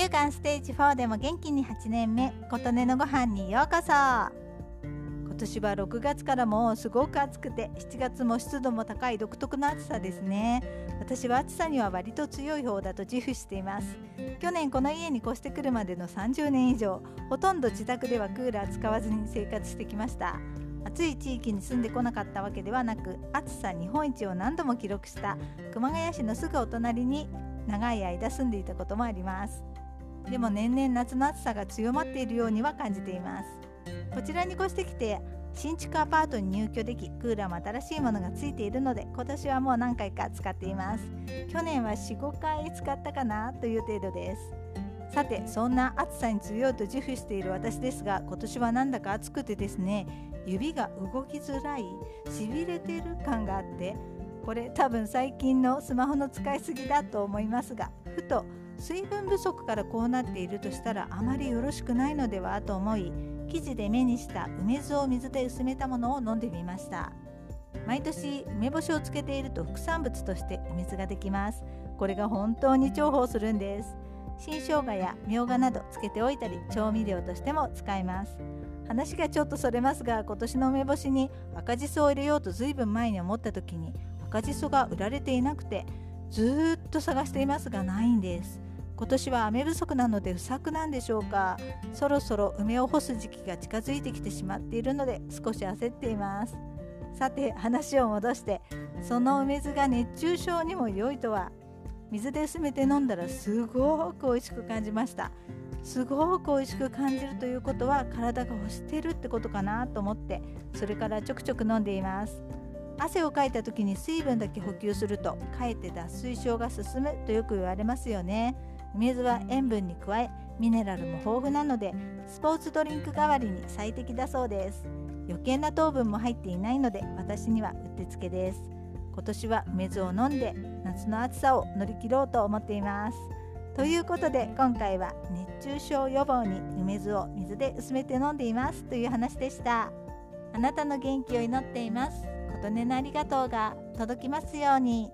乳がんステージ4でも元気に8年目琴音のご飯にようこそ。今年は6月からもすごく暑くて7月も湿度も高い独特の暑さですね。私は暑さには割と強い方だと自負しています。去年この家に越してくるまでの30年以上ほとんど自宅ではクーラー使わずに生活してきました。暑い地域に住んでこなかったわけではなく暑さ日本一を何度も記録した熊谷市のすぐお隣に長い間住んでいたこともあります。でも年々夏の暑さが強まっているようには感じています。こちらに越してきて新築アパートに入居できクーラーも新しいものがついているので今年はもう何回か使っています。去年は45回使ったかなという程度です。さてそんな暑さに強いと自負している私ですが今年はなんだか暑くてですね指が動きづらいしびれてる感があってこれ多分最近のスマホの使いすぎだと思いますがふと水分不足からこうなっているとしたらあまりよろしくないのではと思い記事で目にした梅酢を水で薄めたものを飲んでみました。毎年梅干しをつけていると副産物として梅酢ができます。これが本当に重宝するんです。新生姜やみょうがなどつけておいたり調味料としても使えます。話がちょっとそれますが今年の梅干しに赤じそを入れようと随分前に思った時に赤じそが売られていなくてずっと探していますがないんです。今年は雨不足なので不作なんでしょうか。そろそろ梅を干す時期が近づいてきてしまっているので少し焦っています。さて話を戻してその梅酢が熱中症にも良いとは。水で薄めて飲んだらすごく美味しく感じました。すごく美味しく感じるということは体が欲してるってことかなと思ってそれからちょくちょく飲んでいます。汗をかいた時に水分だけ補給するとかえって脱水症が進むとよく言われますよね。水は塩分に加えミネラルも豊富なのでスポーツドリンク代わりに最適だそうです。余計な糖分も入っていないので私にはうってつけです。今年は梅酢を飲んで夏の暑さを乗り切ろうと思っています。ということで今回は熱中症予防に梅酢を水で薄めて飲んでいます。という話でした。あなたの元気を祈っています。琴音のありがとうが届きますように。